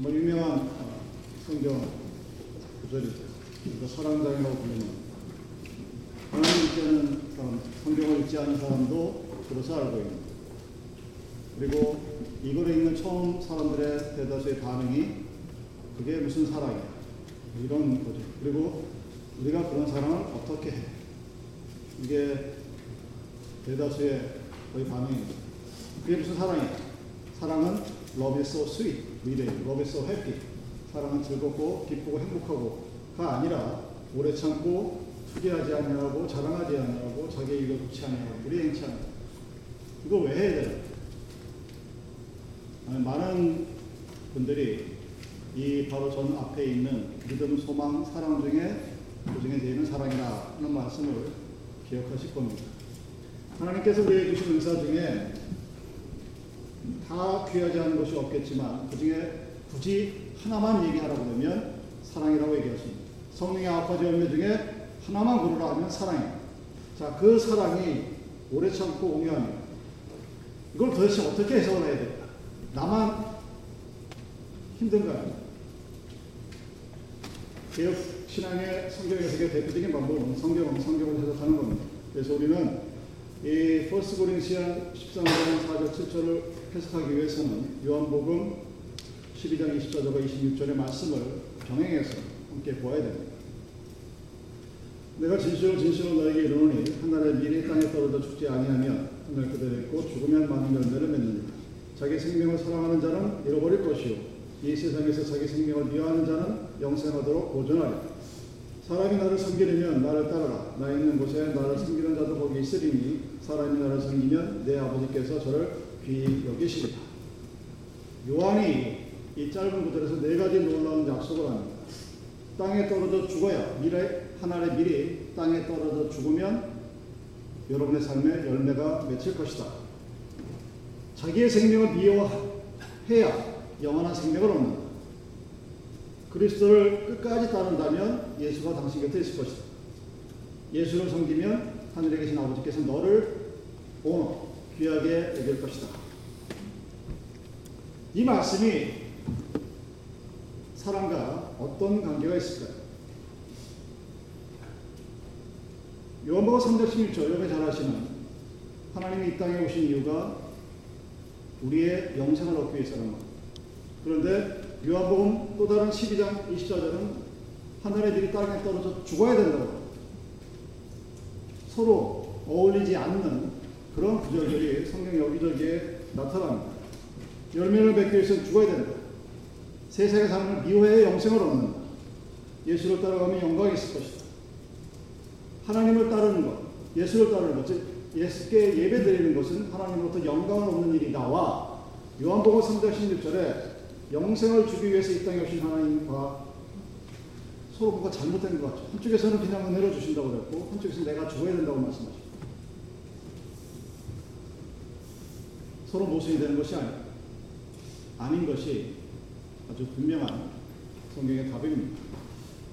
정말 유명한 어, 성경 구절이죠. 사랑장이라고 부르는 하나님 읽지 않은 사람, 성경을 읽지 않은 사람도 그것을 알고 있는 그리고 이거를 읽는 처음 사람들의 대다수의 반응이 그게 무슨 사랑이야 이런 거죠. 그리고 우리가 그런 사랑을 어떻게 해? 이게 대다수의 거의 반응입니다. 그게 무슨 사랑이야? 사랑은 love is so sweet, love is so happy. 사랑은 즐겁고 기쁘고 행복하고가 아니라 오래 참고 투기하지 않냐고 자랑하지 않냐고 자기 일을 좋지 않냐고 우리 행치 않냐 이거 왜 해야 되나? 많은 분들이 이 바로 전 앞에 있는 믿음, 소망, 사랑 중에 그 중에 제일은 사랑이라는 말씀을 기억하실 겁니다. 하나님께서 우리에게 주신 은사 중에 다 귀하지 않은 것이 없겠지만 그 중에 굳이 하나만 얘기하라고 하면 사랑이라고 얘기하십니다. 성령의 아홉 가지 열매 중에 하나만 고르라 하면 사랑입니다. 자, 그 사랑이 오래 참고 온유합니다. 이걸 도대체 어떻게 해석을 해야 될까? 나만 힘든가요? 개혁 신앙의 성경 해석의 대표적인 방법은 성경은 성경을 해석하는 겁니다. 그래서 우리는 이 First Corinthians 13장 4절 7절을 해석하기 위해서는 요한복음 12장 24절과 26절의 말씀을 병행해서 함께 보아야 됩니다. 내가 진실로 진실로 너에게 이르노니 한 알의 밀이 땅에 떨어져 죽지 아니하면 한 알 그대로 있고 죽으면 많은 열매를 맺느니라. 자기 생명을 사랑하는 자는 잃어버릴 것이요 이 세상에서 자기 생명을 미워하는 자는 영생하도록 보존하리라. 사람이 나를 섬기려면 나를 따르라. 나 있는 곳에 나를 섬기는 자도 거기 있으리니 사람이 나를 섬기면 내 아버지께서 저를 귀히 여기시리라. 요한이 이 짧은 구절에서 네 가지 놀라운 약속을 합니다. 땅에 떨어져 죽어야 미래 하늘의 미리 땅에 떨어져 죽으면 여러분의 삶에 열매가 맺힐 것이다. 자기의 생명을 미워해야 영원한 생명을 얻는다. 그리스도를 끝까지 따른다면 예수가 당신 곁에 있을 것이다. 예수를 섬기면 하늘에 계신 아버지께서 너를 오너 귀하게 여길 것이다. 이 말씀이 사람과 어떤 관계가 있을까요? 요한복음 3장 16절 여러분 잘 아시는 하나님이 이 땅에 오신 이유가 우리의 영생을 얻기 위해서라는 것. 그런데 요한복음 또 다른 12장 24절은 하늘의 들이 땅에 떨어져 죽어야 된다고. 서로 어울리지 않는 그런 구절들이 성경 여기저기에 나타납니다. 열매를 맺기 위해서는 죽어야 된다. 세상의 삶을 미워해 영생을 얻는다. 예수를 따라가면 영광이 있을 것이다. 하나님을 따르는 것, 예수를 따르는 것, 즉 예수께 예배 드리는 것은 하나님으로부터 영광을 얻는 일이 나와 요한복음 3장 16절에 영생을 주기 위해서 이 땅에 오신 하나님과 서로 뭔가 잘못된 것 같죠. 한쪽에서는 그냥 은혜로 주신다고 그랬고 한쪽에서는 내가 죽어야 된다고 말씀하시고 서로 모순이 되는 것이 아니, 아닌 것이 아주 분명한 성경의 답입니다.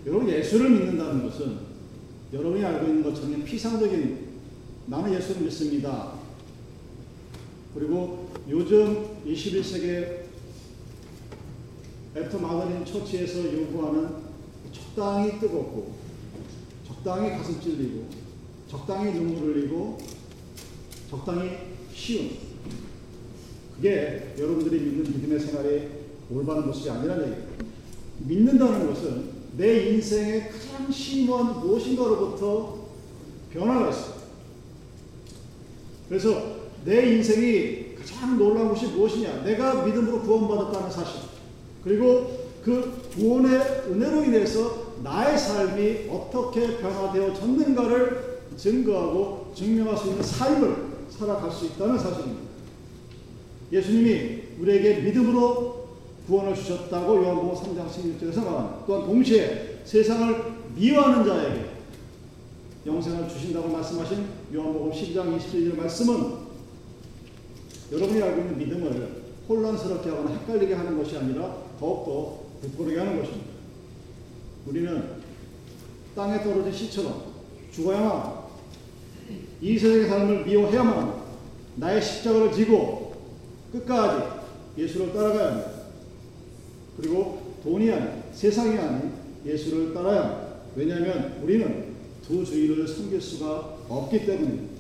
여러분 예수를 믿는다는 것은 여러분이 알고 있는 것처럼 피상적인 나는 예수를 믿습니다. 그리고 요즘 21세기 after modern church에서 요구하는 적당히 뜨겁고 적당히 가슴 찔리고 적당히 눈물 흘리고 적당히 쉬운 그게 여러분들이 믿는 믿음의 생활이 올바른 모습이 아니라는 얘기예요. 믿는다는 것은 내 인생의 가장 심오한 무엇인가로부터 변화가 있어요. 그래서 내 인생이 가장 놀라운 것이 무엇이냐? 내가 믿음으로 구원받았다는 사실. 그리고 그 구원의 은혜로 인해서 나의 삶이 어떻게 변화되어졌는가를 증거하고 증명할 수 있는 삶을 살아갈 수 있다는 사실입니다. 예수님이 우리에게 믿음으로 구원을 주셨다고 요한복음 3장 16절에서 말합니다. 또한 동시에 세상을 미워하는 자에게 영생을 주신다고 말씀하신 요한복음 12장 21절 말씀은 여러분이 알고 있는 믿음을 혼란스럽게 하거나 헷갈리게 하는 것이 아니라 더욱더 부끄러게 하는 것입니다. 우리는 땅에 떨어진 씨처럼 죽어야만 이 세상의 삶을 미워해야만 나의 십자가를 지고 끝까지 예수를 따라가야 합니다. 그리고 돈이 아닌 세상이 아닌 예수를 따라야 합니다. 왜냐하면 우리는 두 주인을 섬길 수가 없기 때문입니다.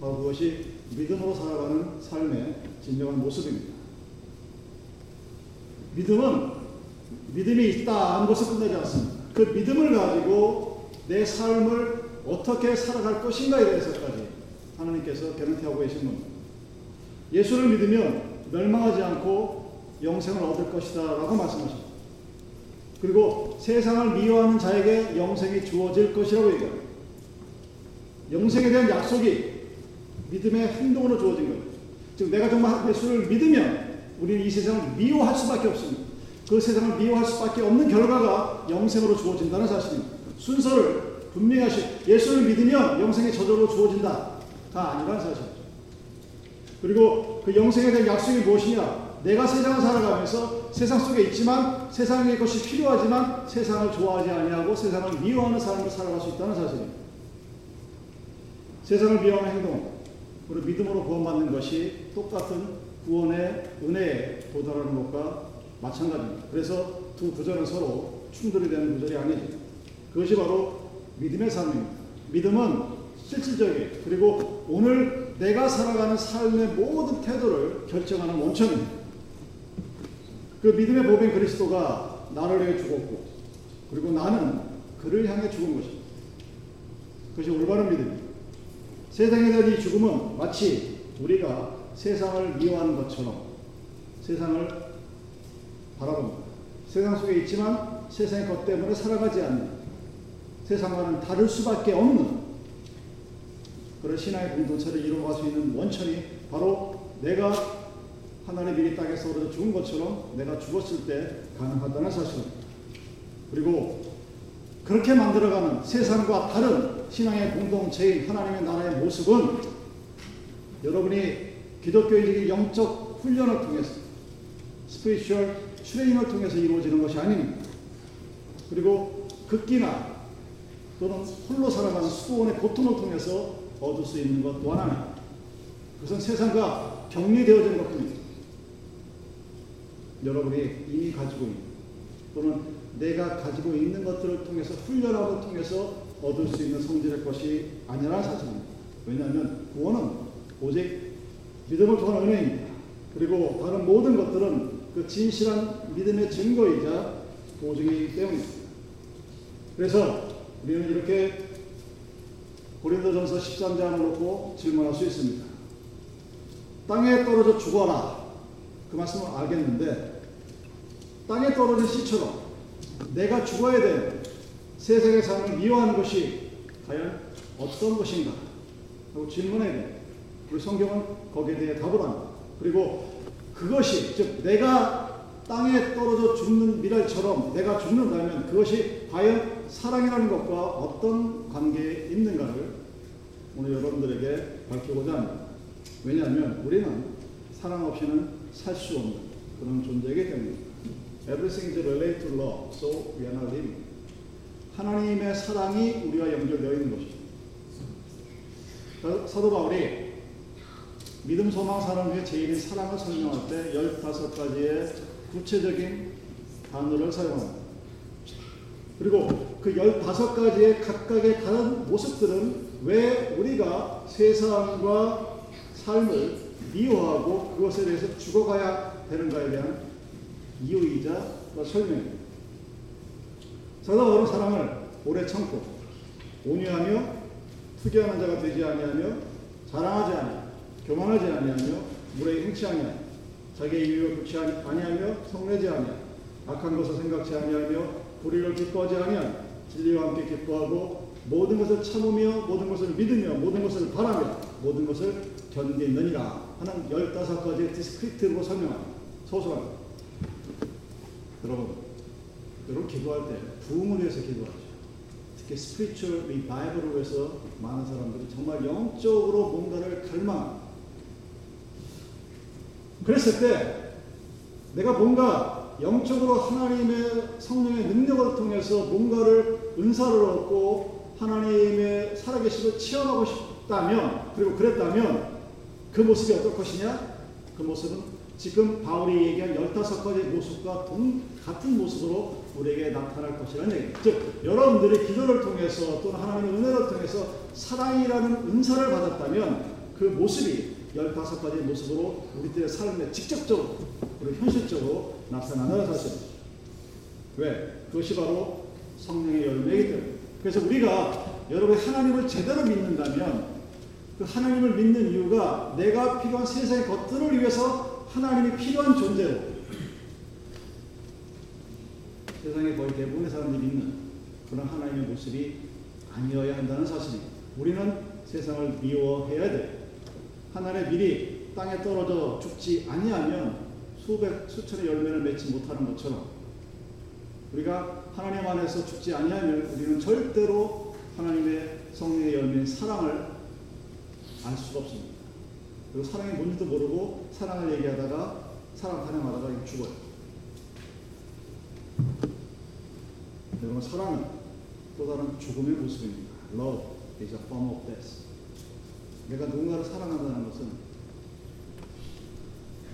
바로 그것이 믿음으로 살아가는 삶의 진정한 모습입니다. 믿음은 믿음이 있다 하는 것을 끝나지 않습니다. 그 믿음을 가지고 내 삶을 어떻게 살아갈 것인가에 대해서까지 하나님께서 개런티하고 계신 겁니다. 예수를 믿으면 멸망하지 않고 영생을 얻을 것이다 라고 말씀하십니다. 그리고 세상을 미워하는 자에게 영생이 주어질 것이라고 얘기합니다. 영생에 대한 약속이 믿음의 행동으로 주어진 거예요. 즉 내가 정말 예수를 믿으면 우리는 이 세상을 미워할 수밖에 없습니다. 그 세상을 미워할 수밖에 없는 결과가 영생으로 주어진다는 사실입니다. 순서를 분명히 하시 예수를 믿으면 영생이 저절로 주어진다가 아니라는 사실이죠. 그리고 그 영생에 대한 약속이 무엇이냐? 내가 세상을 살아가면서 세상 속에 있지만 세상의 것이 필요하지만 세상을 좋아하지 아니하고 세상을 미워하는 삶을 살아갈 수 있다는 사실입니다. 세상을 미워하는 행동, 그리고 믿음으로 구원받는 것이 똑같은 구원의 은혜에 도달하는 것과 마찬가지입니다. 그래서 두 구절은 서로 충돌이 되는 구절이 아니죠. 그것이 바로 믿음의 삶입니다. 믿음은 실질적인 그리고 오늘 내가 살아가는 삶의 모든 태도를 결정하는 원천입니다. 그 믿음의 법인 그리스도가 나를 위해 죽었고 그리고 나는 그를 향해 죽은 것입니다. 그것이 올바른 믿음입니다. 세상에 대한 이 죽음은 마치 우리가 세상을 미워하는 것처럼 세상을 바라봅니다. 세상 속에 있지만 세상의 것 때문에 살아가지 않는 세상과는 다를 수밖에 없는 그런 신앙의 공동체를 이루어갈 수 있는 원천이 바로 내가 하나님의 이 땅에서 오르 죽은 것처럼 내가 죽었을 때 가능하다는 사실입니다. 그리고 그렇게 만들어가는 세상과 다른 신앙의 공동체인 하나님의 나라의 모습은 여러분이 기독교인에게 영적 훈련을 통해서 spiritual training을 통해서 이루어지는 것이 아닙니다. 그리고 극기나 또는 홀로 살아가는 수도원의 고통을 통해서 얻을 수 있는 것 또한 하나. 그것은 세상과 격리되어진 것뿐입니다. 여러분이 이미 가지고 있는 또는 내가 가지고 있는 것들을 통해서 훈련함을 통해서 얻을 수 있는 성질의 것이 아니라 사실입니다. 왜냐하면 구원은 오직 믿음을 통한 은혜입니다. 그리고 다른 모든 것들은 그 진실한 믿음의 증거이자 보증이기 때문입니다. 그래서 우리는 이렇게 고린도전서 13장을 놓고 질문할 수 있습니다. 땅에 떨어져 죽어라. 그 말씀을 알겠는데 땅에 떨어진 씨처럼 내가 죽어야 되는 세상의 삶을 미워하는 것이 과연 어떤 것인가? 하고 질문해야 돼요. 우리 성경은 거기에 대해 답을 합니다. 그리고 그것이 즉 내가 땅에 떨어져 죽는 미랄처럼 내가 죽는다면 그것이 과연 사랑이라는 것과 어떤 관계에 있는가를 오늘 여러분들에게 밝히고자 합니다. 왜냐하면 우리는 사랑 없이는 살 수 없는 그런 존재이기 때문입니다. Everything is related to love, so we are not living. 하나님의 사랑이 우리와 연결되어 있는 것입니다. 사도 바울이 믿음, 소망, 사랑 후에 제1인 사랑을 설명할 때 15가지의 구체적인 단어를 사용합니다. 그리고 그 15가지의 각각의 다른 모습들은 왜 우리가 세상과 삶을 미워하고 그것에 대해서 죽어가야 되는가에 대한 이유이자 설명입니다. 바울은 사랑을 오래 참고 온유하며 투기하는 자가 되지 아니하며 자랑하지 아니하며 교만하지 아니하며 물에 행치 아니하며 자기의 이유를 붙지 아니하며 성내지 아니하며 악한 것을 생각지 아니하며 불의를 기뻐하지 아니하며 진리와 함께 기뻐하고 모든 것을 참으며 모든 것을 믿으며 모든 것을 바라며 모든 것을 견디느니라 하는 15가지의 descript로 설명합니다. 서술합니다. 여러분, 여러분 기도할 때 부흥을 위해서 기도하죠. 특히 spiritual revival을 위해서 많은 사람들이 정말 영적으로 뭔가를 갈망 그랬을 때 내가 뭔가 영적으로 하나님의 성령의 능력을 통해서 뭔가를 은사를 얻고 하나님의 살아계심을 체험하고 싶다면 그리고 그랬다면 그 모습이 어떨 것이냐? 그 모습은 지금 바울이 얘기한 15가지 모습과 동, 같은 모습으로 우리에게 나타날 것이라는 얘기. 즉, 여러분들이 기도를 통해서 또는 하나님의 은혜를 통해서 사랑이라는 은사를 받았다면 그 모습이 15가지 모습으로 우리들의 삶에 직접적으로 그리고 현실적으로 나타나는 사실입니다. 왜? 그것이 바로 성령의 열매이기 때문에. 그래서 우리가 여러분 하나님을 제대로 믿는다면 그 하나님을 믿는 이유가 내가 필요한 세상의 것들을 위해서 하나님이 필요한 존재로 세상의 거의 대부분의 사람들이 믿는 그런 하나님의 모습이 아니어야 한다는 사실입니다. 우리는 세상을 미워해야 돼. 하나님의 밀이 땅에 떨어져 죽지 아니하면 수백 수천의 열매를 맺지 못하는 것처럼 우리가 하나님 안에서 죽지 아니하면 우리는 절대로 하나님의 성령의 열매인 사랑을 알 수가 없습니다. 그리고 사랑이 뭔지도 모르고 사랑을 얘기하다가 사랑 타령하다가 죽어요. 여러분 사랑은 또 다른 죽음의 모습입니다. Love is a form of death. 내가 누군가를 사랑한다는 것은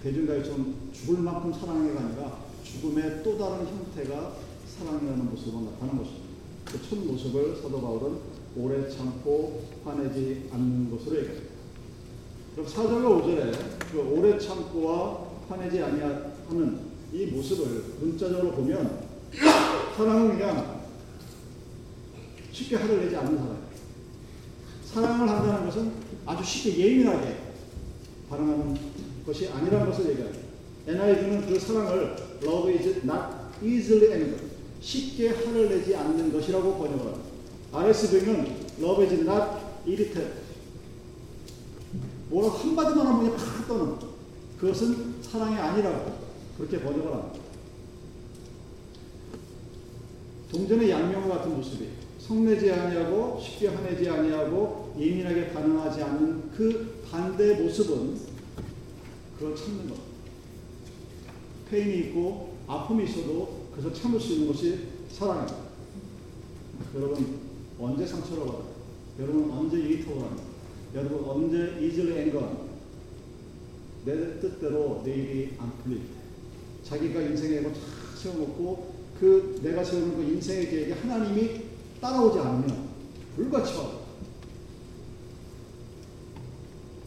대중가요처럼 죽을 만큼 사랑해가 아니라 죽음의 또 다른 형태가 사랑이라는 모습으로 나타나는 것입니다. 그 첫 모습을 사도 바울은 오래 참고 화내지 않는 것으로 얘기합니다. 그럼 4절과 5절에 그 오래 참고와 화내지 아니하는 이 모습을 문자적으로 보면 사랑은 그냥 쉽게 화를 내지 않는 사람. 사랑을 한다는 것은 아주 쉽게 예민하게 반응하는 것이 아니라는 것을 얘기합니다. NIV는 그 사랑을 love is not easily angered. 쉽게 화를 내지 않는 것이라고 번역을 합니다. RSV는 love is not irritated. 뭐라 한마디만 하면 그냥 팍 떠는 그것은 사랑이 아니라고 그렇게 번역을 합니다. 동전의 양면과 같은 모습이 성내지 아니하고 쉽게 화내지 아니하고 예민하게 반응하지 않는 그 반대 모습은 그걸 참는 것. 페인이 있고 아픔이 있어도 그래서 참을 수 있는 것이 사랑입니다. 여러분 언제 상처를 받아요? 여러분 언제 합니다? 여러분 언제 이즐 앵건 내 뜻대로 내 일이 안 풀릴 때 자기가 인생에 쫙 세워놓고 그 내가 세우는 그 인생의 계획에 하나님이 따라오지 않으면 불같이 와.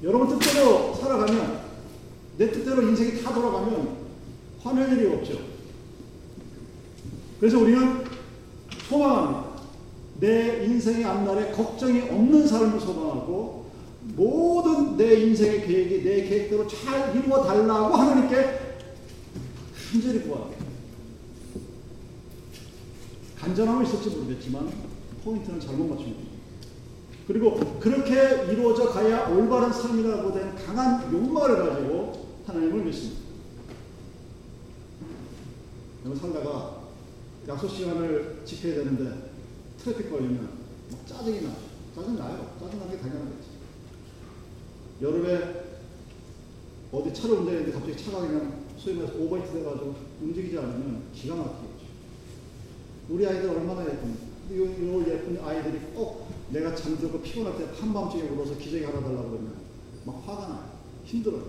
여러분 뜻대로 살아가면 내 뜻대로 인생이 다 돌아가면 화낼 일이 없죠. 그래서 우리는 소망합니다. 내 인생의 앞날에 걱정이 없는 삶을 소망하고 모든 내 인생의 계획이 내 계획대로 잘 이루어 달라고 하나님께 간절히 구합니다. 간절함은 있을지 모르겠지만 포인트는 잘못 맞춥니다. 그리고 그렇게 이루어져 가야 올바른 삶이라고 된 강한 욕망을 가지고 하나님을 믿습니다. 여러분 살다가 약속 시간을 지켜야 되는데 트래픽 걸리면 막 짜증이 나죠. 짜증 나요. 짜증 나는 게 당연한 거지. 여름에 어디 차를 운전했는데 갑자기 차가 그냥 소위 말해서 overheat 돼가지고 움직이지 않으면 기가 막히겠죠. 우리 아이들 얼마나 예쁩니까? 요, 요 예쁜 아이들이 꼭 내가 잠들고 피곤할 때 한밤중에 울어서 기저귀 갈아 달라고 그러면 막 화가 나요. 힘들어요.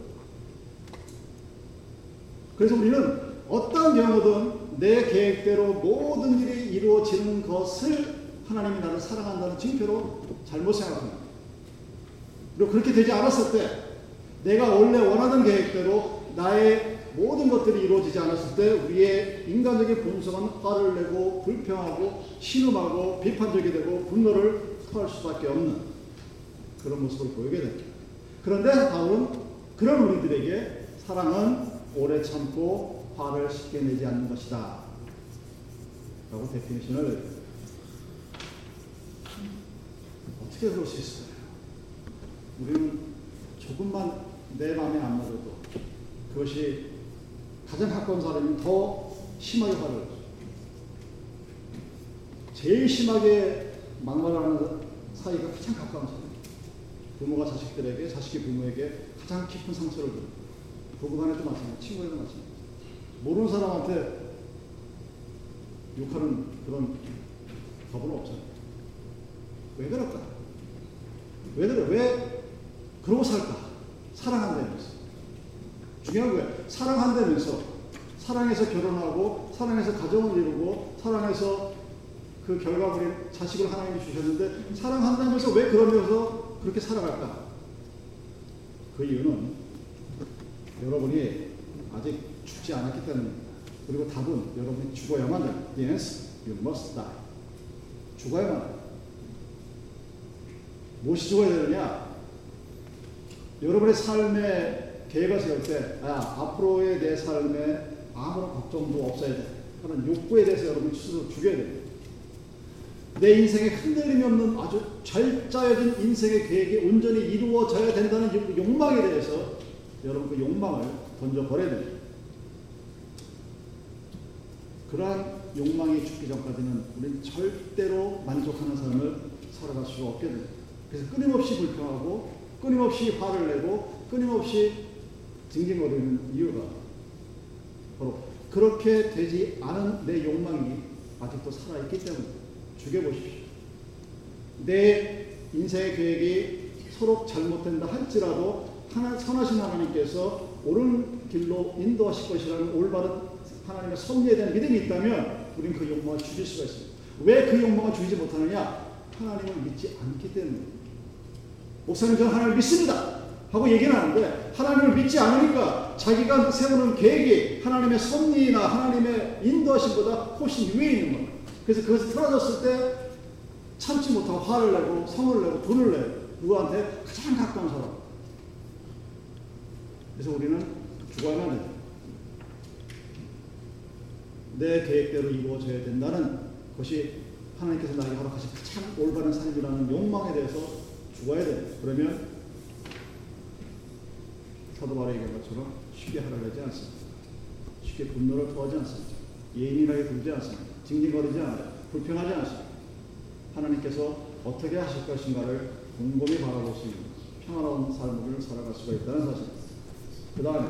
그래서 우리는 어떤 경우든 내 계획대로 모든 일이 이루어지는 것을 하나님이 나를 사랑한다는 증표로 잘못 생각합니다. 그리고 그렇게 되지 않았을 때 내가 원래 원하던 계획대로 나의 모든 것들이 이루어지지 않았을 때 우리의 인간적인 본성은 화를 내고 불평하고 신음하고 비판적이 되고 분노를 토할 수밖에 없는 그런 모습을 보이게 됩니다. 그런데 바울은 그런 우리들에게 사랑은 오래 참고 화를 쉽게 내지 않는 것이다. 라고 데피니션을 어떻게 그럴 수 있어요? 우리는 조금만 내 마음에 안 맞아도 그것이 가장 가까운 사람이 더 심하게 화를. 제일 심하게 막말하는 사이가 가장 가까운 사람. 부모가 자식들에게, 자식이 부모에게 가장 깊은 상처를 줍니다. 부부 간에도 마찬가지, 친구에도 마찬가지. 모르는 사람한테 욕하는 그런 법은 없잖아요. 왜 그럴까? 왜 그래? 왜 그러고 살까? 사랑한다는 것이. 중요한 거예요. 사랑한다면서 사랑해서 결혼하고 사랑해서 가정을 이루고 사랑해서 그 결과물인 자식을 하나님이 주셨는데 사랑한다면서 왜 그러면서 그렇게 살아갈까? 그 이유는 여러분이 아직 죽지 않았기 때문입니다. 그리고 답은 여러분이 죽어야만 됩니다. Yes, you must die. 죽어야만. 무엇이 죽어야 되느냐? 여러분의 삶에 계획을 세울 때, 아, 앞으로의 내 삶에 아무런 걱정도 없어야 돼. 하는 욕구에 대해서 여러분 스스로 죽여야 돼요. 내 인생에 흔들림이 없는 아주 잘 짜여진 인생의 계획이 온전히 이루어져야 된다는 욕망에 대해서 여러분 그 욕망을 던져버려야 됩니다. 그러한 욕망이 죽기 전까지는 우리는 절대로 만족하는 삶을 살아갈 수가 없게 됩니다. 그래서 끊임없이 불평하고 끊임없이 화를 내고 끊임없이 징징거리는 이유가 바로 그렇게 되지 않은 내 욕망이 아직도 살아있기 때문에 죽여보십시오. 내 인생의 계획이 서로 잘못된다 할지라도 하나, 선하신 하나님께서 옳은 길로 인도하실 것이라는 올바른 하나님의 섭리에 대한 믿음이 있다면 우리는 그 욕망을 죽일 수가 있습니다. 왜 그 욕망을 죽이지 못하느냐? 하나님을 믿지 않기 때문에. 목사님 저는 하나님을 믿습니다. 하고 얘기는 하는데 하나님을 믿지 않으니까 자기가 세우는 계획이 하나님의 섭리나 하나님의 인도하심보다 훨씬 위에 있는 거예요. 그래서 그것이 틀어졌을 때 참지 못하고 화를 내고 성을 내고 돈을 내고 누구한테 가장 가까운 사람. 그래서 우리는 죽어야만 된다. 내 계획대로 이루어져야 된다는 것이 하나님께서 나에게 허락하신 참 올바른 삶이라는 욕망에 대해서 죽어야 돼. 그러면 사도 바울이 얘기한 것처럼 쉽게 하락하지 않습니다. 쉽게 분노를 토하지 않습니다. 예민하게 굴지 않습니다. 징징거리지 않아요. 불평하지 않습니다. 하나님께서 어떻게 하실 것인가를 곰곰이 바라볼 수 있는 평화로운 삶을 살아갈 수가 있다는 사실입니다. 그 다음에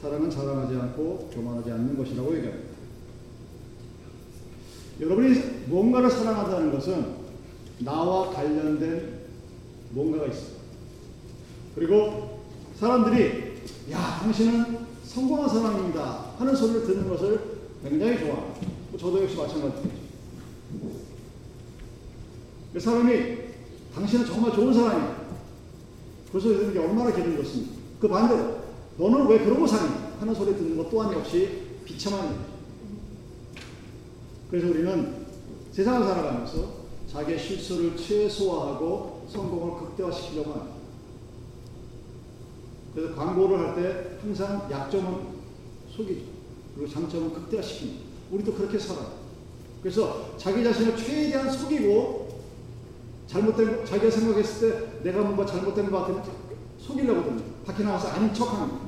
사랑은 자랑하지 않고 교만하지 않는 것이라고 얘기합니다. 여러분이 뭔가를 사랑한다는 것은 나와 관련된 뭔가가 있어요. 그리고 사람들이 야 당신은 성공한 사람입니다 하는 소리를 듣는 것을 굉장히 좋아합니다. 저도 역시 마찬가지입니다. 그 사람이 당신은 정말 좋은 사람이야. 그 듣는 게 얼마나 기분 좋습니까? 그 반대로 너는 왜 그러고 사니? 하는 소리 듣는 것 또한 역시 비참한 일이죠. 그래서 우리는 세상을 살아가면서 자기의 실수를 최소화하고 성공을 극대화시키려고 합니다. 그래서 광고를 할 때 항상 약점은 속이죠. 그리고 장점은 극대화시킵니다. 우리도 그렇게 살아요. 그래서 자기 자신을 최대한 속이고 잘못된 자기가 생각했을 때 내가 뭔가 잘못된 것 같으면 속이려고 듭니다. 밖에 나와서 아닌 척합니다.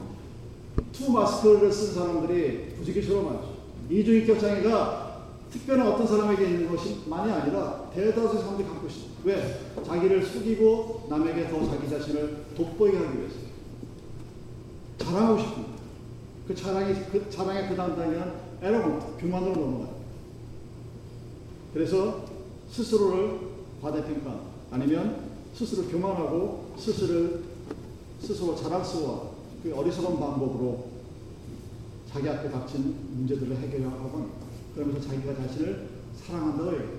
two mask를 쓴 사람들이 부지기수로 많죠. 이중인격 장애가 특별한 어떤 사람에게 있는 것이만이 아니라 대다수의 사람들이 갖고 있습니다. 왜? 자기를 속이고 남에게 더 자기 자신을 돋보이게 하기 위해서. 자랑하고 싶습니다. 그 자랑이, 그 자랑의 그 다음 단계는 arrogant, 교만으로 넘어가요. 그래서 스스로를 과대평가 아니면 스스로 교만하고 스스로 스스로 자랑스러워 그 어리석은 방법으로 자기 앞에 닥친 문제들을 합니다. 그러면서 자기가 자신을 사랑한다고 해요.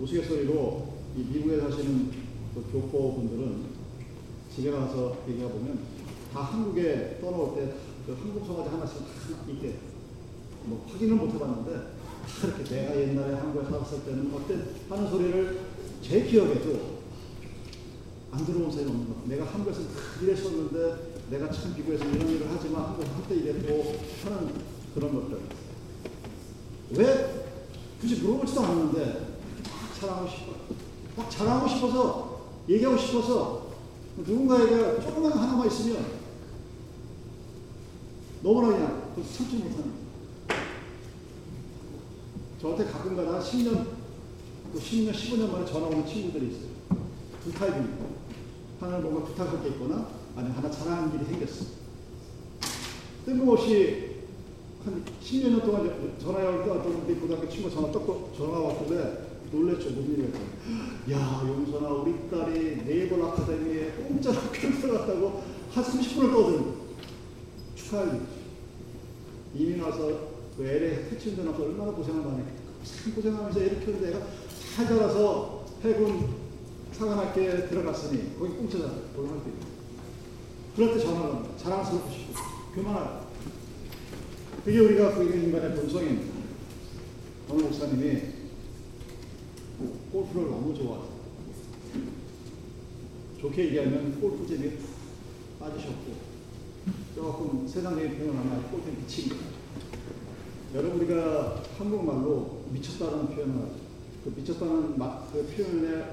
우스갯소리로 이 미국에 사시는 그 교포분들은 집에 가서 얘기해 보면 다 한국에 떠나올 때 그 한국 서가지 하나씩 다 있게 뭐 확인을 못 해봤는데 다 이렇게 내가 옛날에 한국에 살았을 때는 어때? 하는 소리를 제 기억에도 안 들어온 사람이 없는 것 내가 한국에서 이랬었는데 내가 참 미국에서 이런 일을 하지만 한국 한때 이랬고 하는 그런 것들. 왜? 굳이 물어보지도 않았는데 막 자랑하고 싶어 막 자랑하고 싶어서 얘기하고 싶어서 누군가에게 조금만 하나만 있으면 너무나 그냥 참지 못하는 저한테 가끔가다 10년, 또 10년, 15년 만에 전화 오는 친구들이 있어요. 두 타입입니다. 하나는 뭔가 부탁할 게 있거나 아니면 하나 잘하는 일이 생겼어. 뜬금없이 한 10년 년 동안 전화 연결 어떤 우리 고등학교 친구 전화 떴고 전화 왔길래 놀랬죠. 무슨 일이었죠. 야, 용선아, 우리 딸이 네이버 아카데미에 공짜로 학교 들어갔다고 한 30분을 떠드는 일이죠. 이민 와서 그 LA 택시운전 와서 얼마나 고생을 많이 했겠다. 참 고생하면서 이렇게 하는데 내가 잘 자라서 해군 사관학교에 들어갔으니 거기 공짜잖아. 고등학교. 그럴 때 전화를 합니다. 자랑스럽고 싶고 교만하고. 그게 우리가 그 인간의 본성입니다. 어느 목사님이 골프를 너무 좋아해요. 좋게 얘기하면 골프 재미에 푹 빠지셨고 조금 세상적인 표현을 하면 골프에 미친 거예요. 여러분 우리가 한국말로 미쳤다는 표현을 하죠. 그 미쳤다는 마, 그 표현의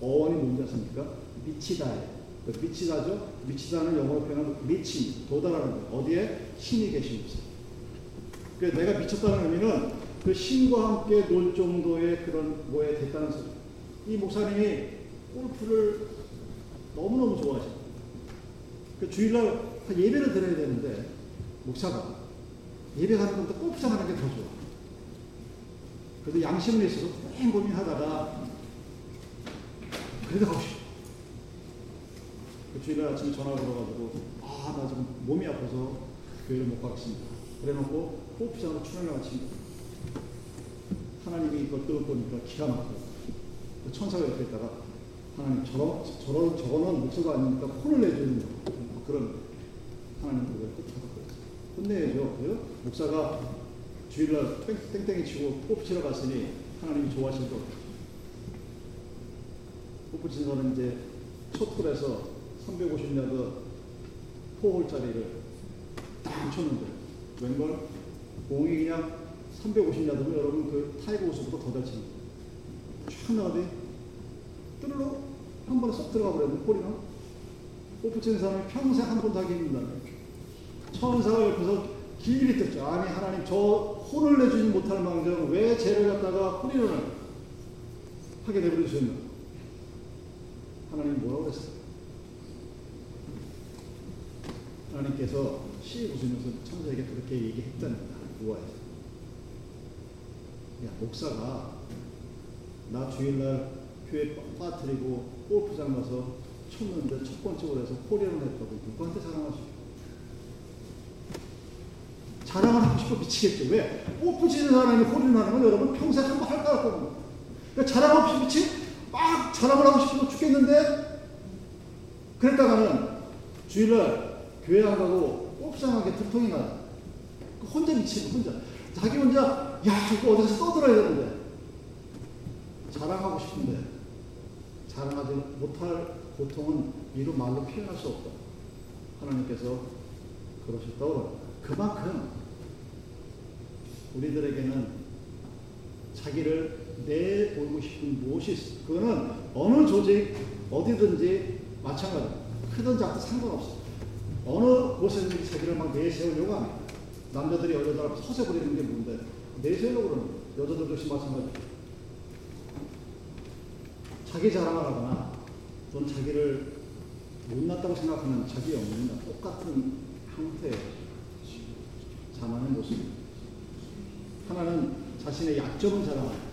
어원이 뭔지 아십니까? 미치다예요. 그 미치다죠? 미치다는 영어로 표현하면 미친, 도달하는 거예요. 어디에? 신이 계신 곳에. 그 내가 미쳤다는 의미는 그 신과 함께 놀 정도의 그런 뭐에 됐다는 소리. 이 목사님이 골프를 너무너무 좋아하셔. 그 주일날 예배를 드려야 되는데 목사가 예배 가는 것보다 가는 게 더 좋아. 그래도 양심은 있어서 고민 고민하다가 그래도 가고 싶어. 그 주일날 아침에 전화 걸어가지고 아 나 지금 몸이 아파서 교회를 못 가겠습니다. 그래놓고 골프장으로 출연을 마칩니다. 하나님이 이걸 끌어 보니까 기가 막혀요. 그 천사가 옆에 있다가 하나님 저런 저런 저거는 목소가 아니니까 혼을 내주는 거 그런 하나님 그걸 끝내야죠. 그래요? 목사가 주일날 땡, 땡이 치고 골프 치러 갔으니 하나님이 거 골프 치는 거는 이제 첫 홀에서 350야드 4홀짜리를 딱 쳤는데 웬걸 공이 그냥 350야드면 여러분 그 타이거 우즈보다 더 잘 치는 거예요. 쫙 나가더니 뚜루루 한 번에 쏙 들어가 버렸는데 골프 치는 사람이 평생 한 번도 하기 힘든다는. 천사가 옆에서 길게 듣죠. 아니 하나님 저 혼을 내주지 못할 망정 왜 죄를 갖다가 홀인원을 하게 되버리셨나? 하나님 뭐라고 그랬어요? 하나님께서 시 웃으면서 천사에게 그렇게 얘기했다는 우아해서 야 목사가 나 주일날 교회 빠뜨리고 골프장 가서 쳤는데 첫 번째 홀에서 홀이런을 했다고 누구한테 자랑하시죠? 자랑을 하고 싶어 미치겠죠. 왜? 치는 사람이 홀을 하는 건 여러분 평생 한 번 할까 할까 그러니까 자랑하고 미치 막 자랑을 하고 싶어 죽겠는데 그랬다가는 주일날 교회 안 가고 가게 들통이 나요. 그 혼자 미치고 혼자 자기 혼자 야 이거 어디 가서 떠들어야 되는데 자랑하고 싶은데 자랑하지 못할 고통은 이루 말로 표현할 수 없다. 하나님께서 그러셨다고 그만큼 우리들에게는 자기를 내보이고 싶은 무엇이 있어. 그거는 어느 조직, 어디든지 마찬가지. 크든 작든 상관없어. 어느 곳에든지 자기를 막 내세우려고 합니다. 남자들이 여자들 앞에 서세 부리는 게 뭔데? 내세우려고 그러는 거예요. 여자들 역시 마찬가지. 자기 자랑을 하거나 또는 자기를 못났다고 생각하는 자기 영혼이나 똑같은 형태의 자만의 모습입니다. 자신의 약점을 자랑합니다.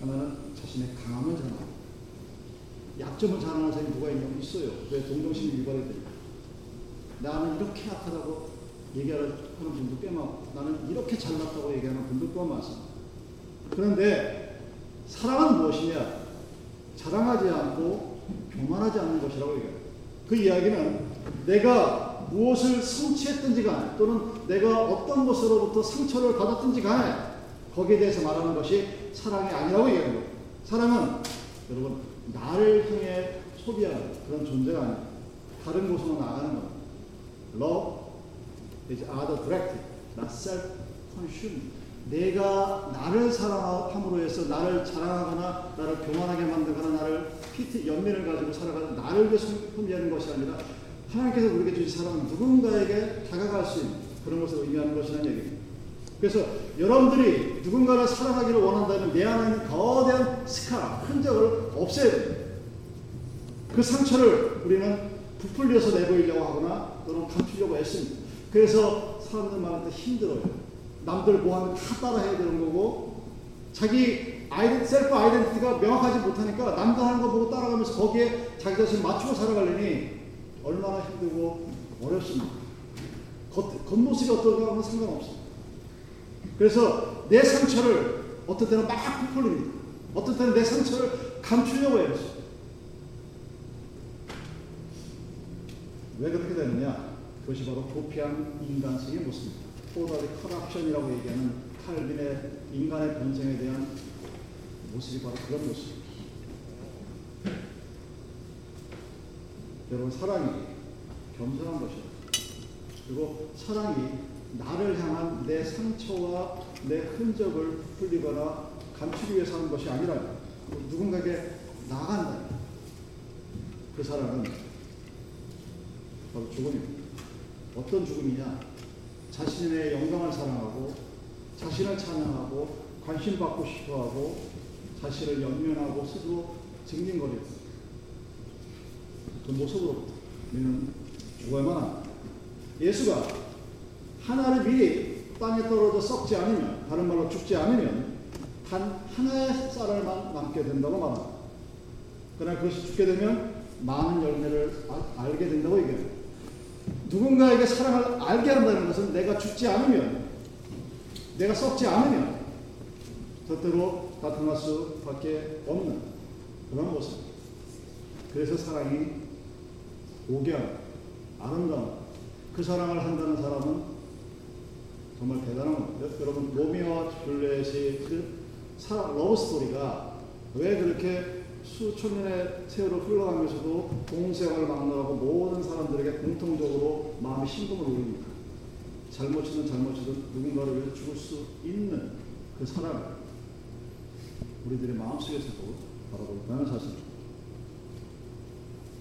하나는 자신의 강함을 자랑합니다. 약점을 자랑하는 사람이 누가 있냐고 있어요. 왜 동정심이 유발이 됩니까? 나는 이렇게 약하다고 얘기하는 분도 꽤 많고 나는 이렇게 잘났다고 얘기하는 분도 꽤 많습니다. 그런데 사랑은 무엇이냐? 자랑하지 않고 교만하지 않는 것이라고 얘기해요. 그 이야기는 내가 무엇을 성취했든지 간에 또는 내가 어떤 것으로부터 상처를 받았든지 간에 거기에 대해서 말하는 것이 사랑이 아니라고 얘기하는 거예요. 사랑은 여러분 나를 향해 소비하는 그런 존재가 아니에요. 다른 곳으로 나가는 겁니다. Love is other directed, not self-consumed. 내가 나를 사랑함으로 해서 나를 자랑하거나 나를 교만하게 만들거나 나를 피트 연민을 가지고 살아가는 나를 위해 소비하는 것이 아니라 하나님께서 우리에게 주신 사랑은 누군가에게 다가갈 수 있는 그런 것을 의미하는 것이라는 얘기입니다. 그래서 여러분들이 누군가를 사랑하기를 원한다면 내 안에 있는 거대한 스카, 흔적을 없애야 됩니다. 그 상처를 우리는 부풀려서 내보이려고 하거나 또는 감추려고 애씁니다. 그래서 사람들 말할 때 힘들어요. 남들 뭐하면 다 따라해야 되는 거고 자기 아이덴 셀프 아이덴티티가 명확하지 못하니까 남들 하는 거 보고 따라가면서 거기에 자기 자신을 맞추고 살아가려니 얼마나 힘들고 어렵습니까? 겉, 겉모습이 어떤가 하면 상관없습니다. 그래서 내 상처를 어떤 때는 막 부풀립니다. 어떤 때는 내 상처를 감추려고 해요. 왜 그렇게 되느냐? 그것이 바로 부패한 인간성의 모습입니다. 토달리 커럽션이라고 얘기하는 칼빈의 인간의 본성에 대한 모습이 바로 그런 모습입니다. 여러분 사랑이 겸손한 것입니다. 그리고 사랑이 나를 향한 내 상처와 내 흔적을 풀리거나 감추기 위해서 하는 것이 아니라 누군가에게 나간다. 그 사랑은 바로 죽음입니다. 어떤 죽음이냐? 자신의 영광을 사랑하고 자신을 찬양하고 관심 받고 싶어하고 자신을 연면하고 스스로 증진거리고 그 모습으로 우리는 죽어야만. 예수가 하나를 땅에 떨어져 썩지 않으면 다른 말로 죽지 않으면 단 하나의 쌀알만 남게 된다고 말합니다. 그러나 그것이 죽게 되면 많은 열매를 아, 알게 된다고 얘기합니다. 누군가에게 사랑을 알게 한다는 것은 내가 죽지 않으면 내가 썩지 않으면 절대로 나타날 수밖에 없는 그런 모습. 그래서 사랑이 고귀한 아름다운 그 사랑을 한다는 사람은 정말 대단한 겁니다. 여러분 로미오와 줄리엣의 그 사랑 love story가 왜 그렇게 수천 년의 세월을 흘러가면서도 동서를 막론하고 모든 사람들에게 공통적으로 마음의 심금을 울립니다. 잘못이든 잘못이든 누군가를 위해 죽을 수 있는 그 사랑을 우리들의 마음속에서도 바라볼 있다는 사실입니다.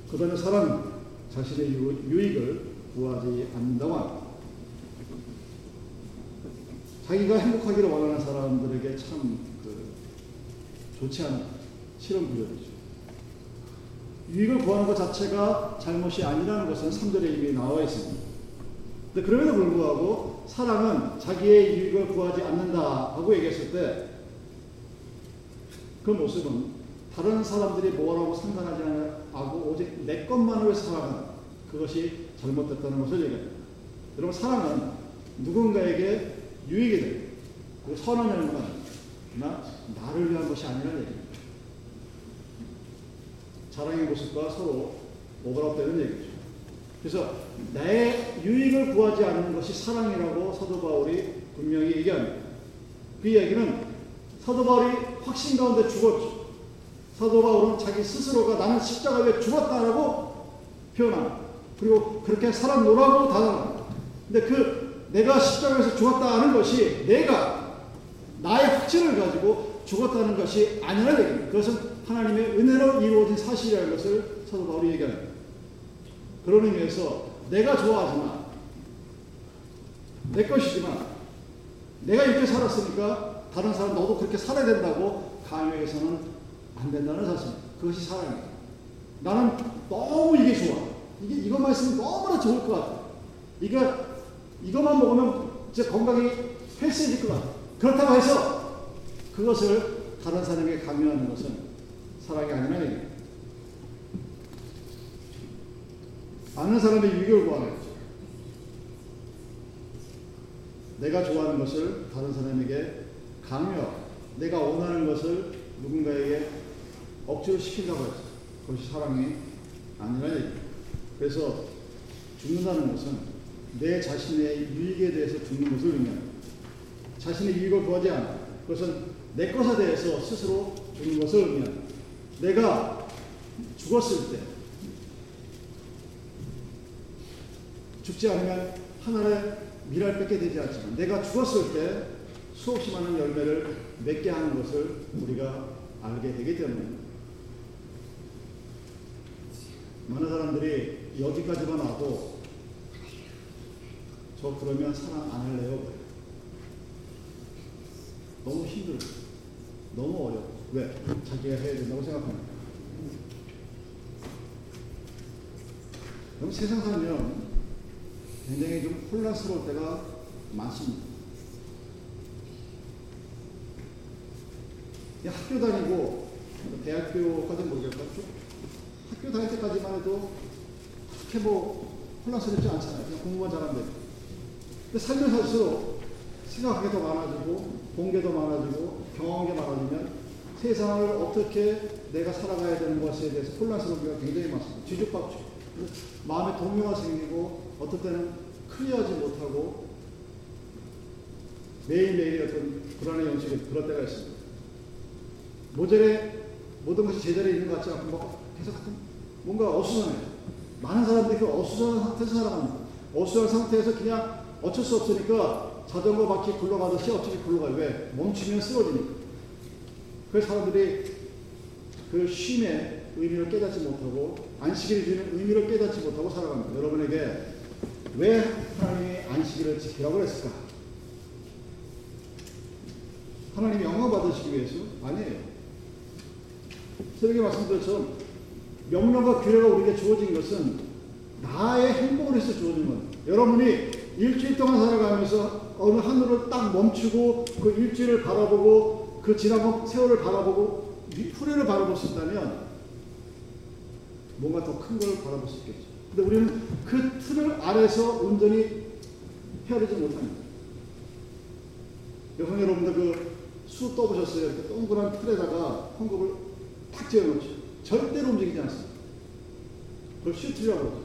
그 다음에 사랑은 자신의 유익을 구하지 않는다고 합니다. 자기가 행복하기를 원하는 사람들에게 참 그 좋지 않은 실험 구조이죠. 유익을 구하는 것 자체가 잘못이 아니라는 것은 3절에 이미 나와 있습니다. 근데 그럼에도 불구하고 사랑은 자기의 유익을 구하지 않는다 하고 얘기했을 때 그 모습은 다른 사람들이 뭐라고 상관하지 않 고 오직 내 위해서 살아가는 그것이 잘못됐다는 것을 얘기합니다. 여러분 사랑은 누군가에게 유익이 되고 그 선한 열매가 나 나를 위한 것이 아니라는 얘기입니다. 사랑의 모습과 서로 오버랩되는 얘기죠. 그래서 내 유익을 구하지 않는 것이 사랑이라고 사도 바울이 분명히 얘기합니다. 그 얘기는 사도 바울이 확신 가운데 죽었죠. 사도 바울은 자기 스스로가 나는 십자가에 죽었다라고 표현합니다. 그리고 그렇게 살아노라고 단언합니다. 근데 그 내가 십자가에서 죽었다 하는 것이 내가 나의 확신을 가지고 죽었다는 것이 아니라는 얘기입니다. 그것은 하나님의 은혜로 이루어진 사실이라는 것을 사도 바울이 얘기합니다. 그런 의미에서 내가 좋아하지만 내 것이지만 내가 이렇게 살았으니까 다른 사람 너도 그렇게 살아야 된다고 강요해서는 안 된다는 사실. 그것이 사랑이에요. 나는 너무 이게 좋아. 이게 이것만 있으면 너무나 좋을 것 같아. 이거 이것만 먹으면 제 건강이 헬스해질 것 같아. 그렇다고 해서 그것을 다른 사람에게 강요하는 것은 사랑이 아니라. 아는 사람의 유익을 구하는 거죠. 내가 좋아하는 것을 다른 사람에게 강요, 내가 원하는 것을 누군가에게 억지로 시킨다고 했어. 그것이 사랑이 아니라. 그래서 죽는다는 것은 내 자신의 유익에 대해서 죽는 것을 의미합니다. 자신의 유익을 구하지 않아. 그것은 내 것에 대해서 스스로 죽는 것을 의미합니다. 내가 죽었을 때 죽지 않으면 하늘의 미랄 뺏게 되지 않지만 내가 죽었을 때 수없이 많은 열매를 맺게 하는 것을 우리가 알게 되기 때문에 많은 사람들이 여기까지만 와도 저 그러면 사랑 안 할래요. 너무 힘들고 너무 어려워. 왜? 자기가 해야 된다고 생각합니다. 그럼 세상 살면 굉장히 좀 혼란스러울 때가 많습니다. 학교 다니고 대학교까지 모르겠고 학교 다닐 때까지만 해도 그렇게 뭐 혼란스럽지 않잖아요. 그냥 공부만 잘하면 돼요. 근데 살면 살수록 생각하게 더 많아지고 더 많아지고 경험한 게 많아지면 세상을 어떻게 내가 살아가야 되는 것에 대해서 혼란스러운 게 굉장히 많습니다. 뒤죽박죽. 마음에 동요가 생기고 어떤 때는 클리어하지 못하고 매일매일 어떤 불안의 연속이 그럴 때가 있습니다. 모델에 모든 것이 제자리에 있는 것 같지 않고 뭐 계속 뭔가 어수선해요. 많은 사람들이 그 어수선한 상태에서 살아갑니다. 어수선한 상태에서 그냥 어쩔 수 없으니까 자전거 바퀴 굴러가듯이 어차피 굴러가요. 왜? 멈추면 쓰러지니까. 그래서 사람들이 그 쉼의 의미를 깨닫지 못하고 안식일을 주는 의미를 깨닫지 못하고 살아갑니다. 여러분에게 왜 하나님이 안식일을 지키라고 그랬을까? 하나님이 영광 받으시기 위해서? 아니에요. 새벽에 말씀드렸처럼 명령과 규례가 우리에게 주어진 것은 나의 행복을 위해서 주어진 것. 여러분이 일주일 동안 살아가면서 어느 하늘을 딱 멈추고 그 일주일을 바라보고 그 지나간 세월을 바라보고 후레를 바라볼 수 있다면 뭔가 더 큰 걸 바라볼 수 있겠죠. 근데 우리는 그 틀을 아래서 온전히 헤아리지 못합니다. 여성 여러분들 그 수 떠보셨어요? 이렇게 동그란 틀에다가 헝겊을 탁 지어놓죠. 절대로 움직이지 않습니다. 그걸 수틀이라고 그러죠.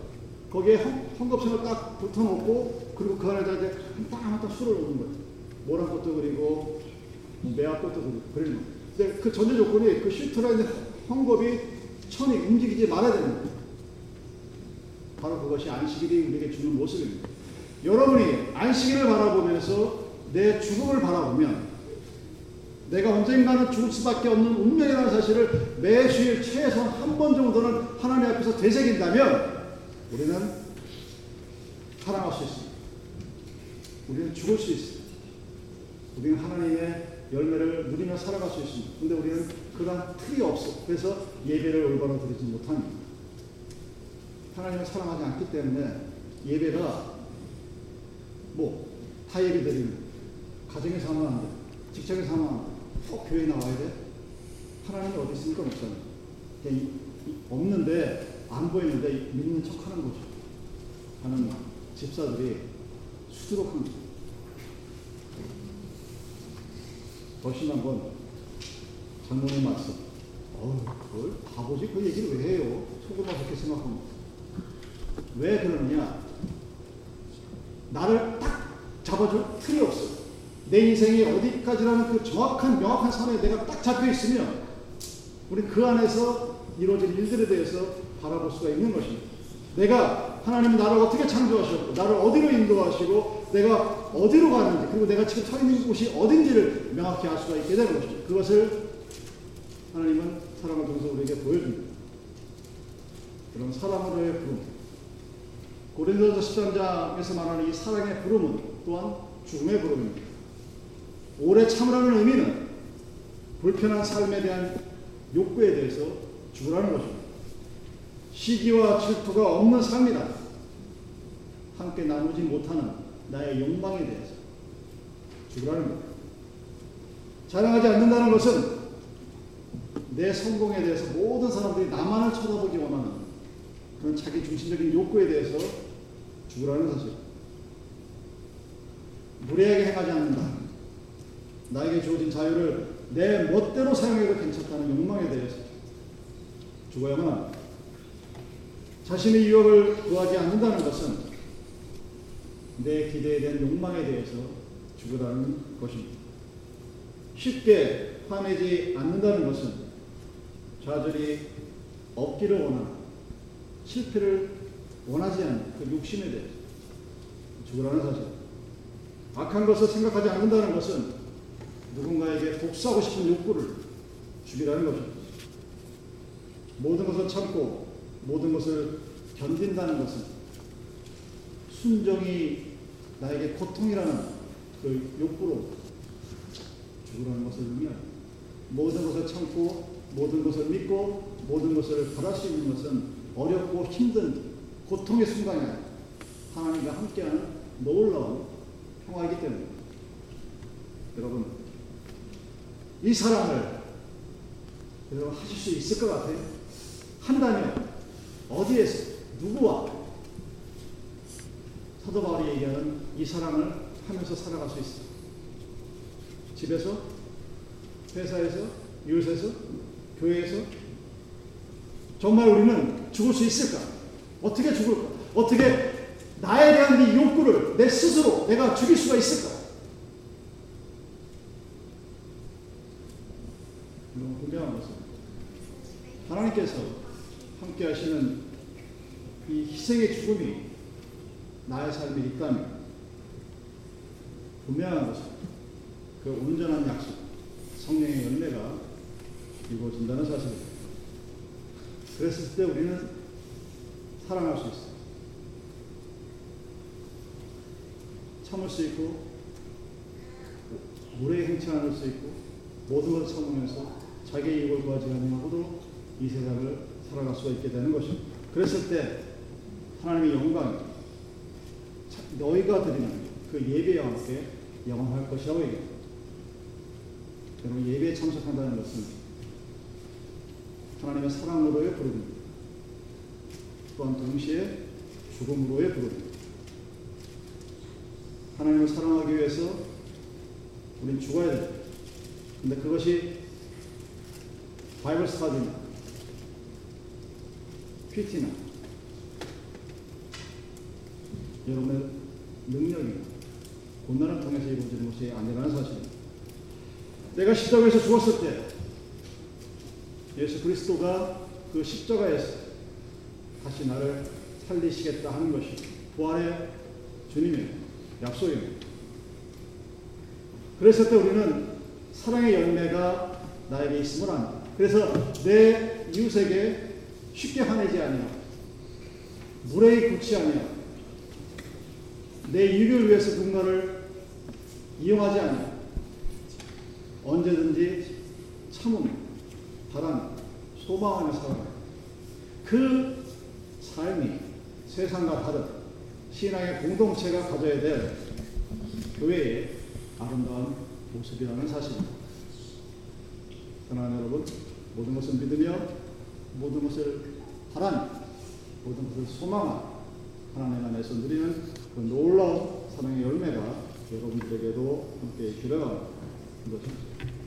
거기에 헝, 헝겊선을 딱 붙여놓고 그리고 그 안에다 이제 한땀한땀 수를 넣는 거예요. 모란 꽃도 그리고 매화 꽃도 그리고 그리는 거예요. 근데 그 전제 조건이 그 수틀에 있는 헝겊이 천이 움직이지 말아야 되는 거예요. 바로 그것이 안식일이 우리에게 주는 모습입니다. 여러분이 안식일을 바라보면서 내 죽음을 바라보면 내가 언젠가는 죽을 수밖에 없는 운명이라는 사실을 매주일 최소한 한 번 정도는 하나님 앞에서 되새긴다면 우리는 살아갈 수 있습니다. 우리는 죽을 수 있습니다. 우리는 하나님의 열매를 누리며 살아갈 수 있습니다. 근데 우리는 그런 틀이 없어. 그래서 예배를 올바로 드리지 못합니다. 하나님을 사랑하지 않기 때문에 예배가 뭐, 다 예배 드리는 가정에서 하면 안 돼. 직장에서 하면 안 돼. 꼭 교회 나와야 돼? 하나님이 어디 있습니까? 목사님. 없는데, 안 보이는데 믿는 척 하는 거죠. 하는 집사들이 수두룩한 거죠. 더 심한 건 장모님 말씀. 어우, 그걸 바보지? 그 얘기를 왜 해요? 속으로 그렇게 생각합니다. 왜 그러느냐? 나를 딱 잡아줄 틀이 없어. 내 인생이 어디까지라는 그 정확한 명확한 선에 내가 딱 잡혀 있으면 우리 그 안에서 이루어질 일들에 대해서 바라볼 수가 있는 것입니다. 내가 하나님 나를 어떻게 창조하셨고 나를 어디로 인도하시고 내가 어디로 가는지 그리고 내가 지금 서 있는 곳이 어딘지를 명확히 알 수가 있게 되는 것이죠. 그것을 하나님은 사랑을 통해서 우리에게 보여줍니다. 그런 사랑으로의 부름. 고린도서 13장에서 말하는 이 사랑의 부름은 또한 죽음의 부름입니다. 오래 참으라는 의미는 불편한 삶에 대한 욕구에 대해서 죽으라는 것입니다. 시기와 질투가 없는 삶이다. 함께 나누지 못하는 나의 욕망에 대해서 죽으라는 것. 자랑하지 않는다는 것은 내 성공에 대해서 모든 사람들이 나만을 쳐다보기 원하는 그런 자기 중심적인 욕구에 대해서 죽으라는 사실. 무례하게 행하지 않는다. 나에게 주어진 자유를 내 멋대로 사용해도 괜찮다는 욕망에 대해서 죽어야만. 자신의 유혹을 구하지 않는다는 것은 내 기대에 대한 욕망에 대해서 죽으라는 것입니다. 쉽게 화내지 않는다는 것은 좌절이 없기를 원하는 실패를 원하지 않는 그 욕심에 대해서 죽으라는 사실. 악한 것을 생각하지 않는다는 것은 누군가에게 복수하고 싶은 욕구를 죽이라는 것입니다. 모든 것을 참고 모든 것을 견딘다는 것은 순정이 나에게 고통이라는 그 욕구로 죽으라는 것을 의미합니다. 모든 것을 참고 모든 것을 믿고 모든 것을 바랄 수 있는 것은 어렵고 힘든 고통의 순간이 아니라 하나님과 함께하는 놀라운 평화이기 때문입니다. 여러분, 이 사랑을 여러분 하실 수 있을 것 같아요? 한다면 어디에서 누구와 사도 바울이 얘기하는 이 사랑을 하면서 살아갈 수 있어. 집에서, 회사에서, 이웃에서, 교회에서 정말 우리는 죽을 수 있을까? 어떻게 죽을까? 어떻게 나에 대한 이 욕구를 내 스스로 내가 죽일 수가 있을까? 너무 분명한 것은 하나님께서 함께 하시는 이 희생의 죽음이 나의 삶에 있다면 분명한 것은 그 온전한 약속, 성령의 열매가 이루어진다는 사실입니다. 그랬을 때 우리는 사랑할 수 있어요. 참을 수 있고, 물에 행치 않을 수 있고, 모든 걸 참으면서 자기의 이익을 구하지 아니하고도 이 세상을 살아갈 수가 있게 되는 것입니다. 그랬을 때 하나님의 영광이 너희가 드리는 그 예배와 함께 영원할 것이라고 얘기합니다. 여러분 예배에 참석한다는 것은 하나님의 사랑으로의 부름입니다. 또한 동시에 죽음으로의 부름입니다. 하나님을 사랑하기 위해서 우리는 죽어야 됩니다. 근데 그것이 바이블 스타디나 PT나 여러분의 능력이나 고난을 통해서 이루어지는 것이 아니라는 사실입니다. 내가 십자가에서 죽었을 때 예수 그리스도가 그 십자가에서 다시 나를 살리시겠다 하는 것이 부활의 주님의 약속입니다. 그랬을 때 우리는 사랑의 열매가 나에게 있음을 압니다. 그래서 내 이웃에게 쉽게 화내지 아니하고 무례히 굴치 아니하고 내 이익을 위해서 누군가를 이용하지 않아요. 언제든지 참음, 바람, 소망하며 살아가요. 그 삶이 세상과 다른 신앙의 공동체가 가져야 될 교회의 아름다운 모습이라는 사실입니다. 사랑하는 여러분, 모든 것을 믿으며 모든 것을 바라는 모든 것을 소망한 하나님 안에서 누리는 그 놀라운 사랑의 열매가 여러분들에게도 함께 기대가 이것입니다.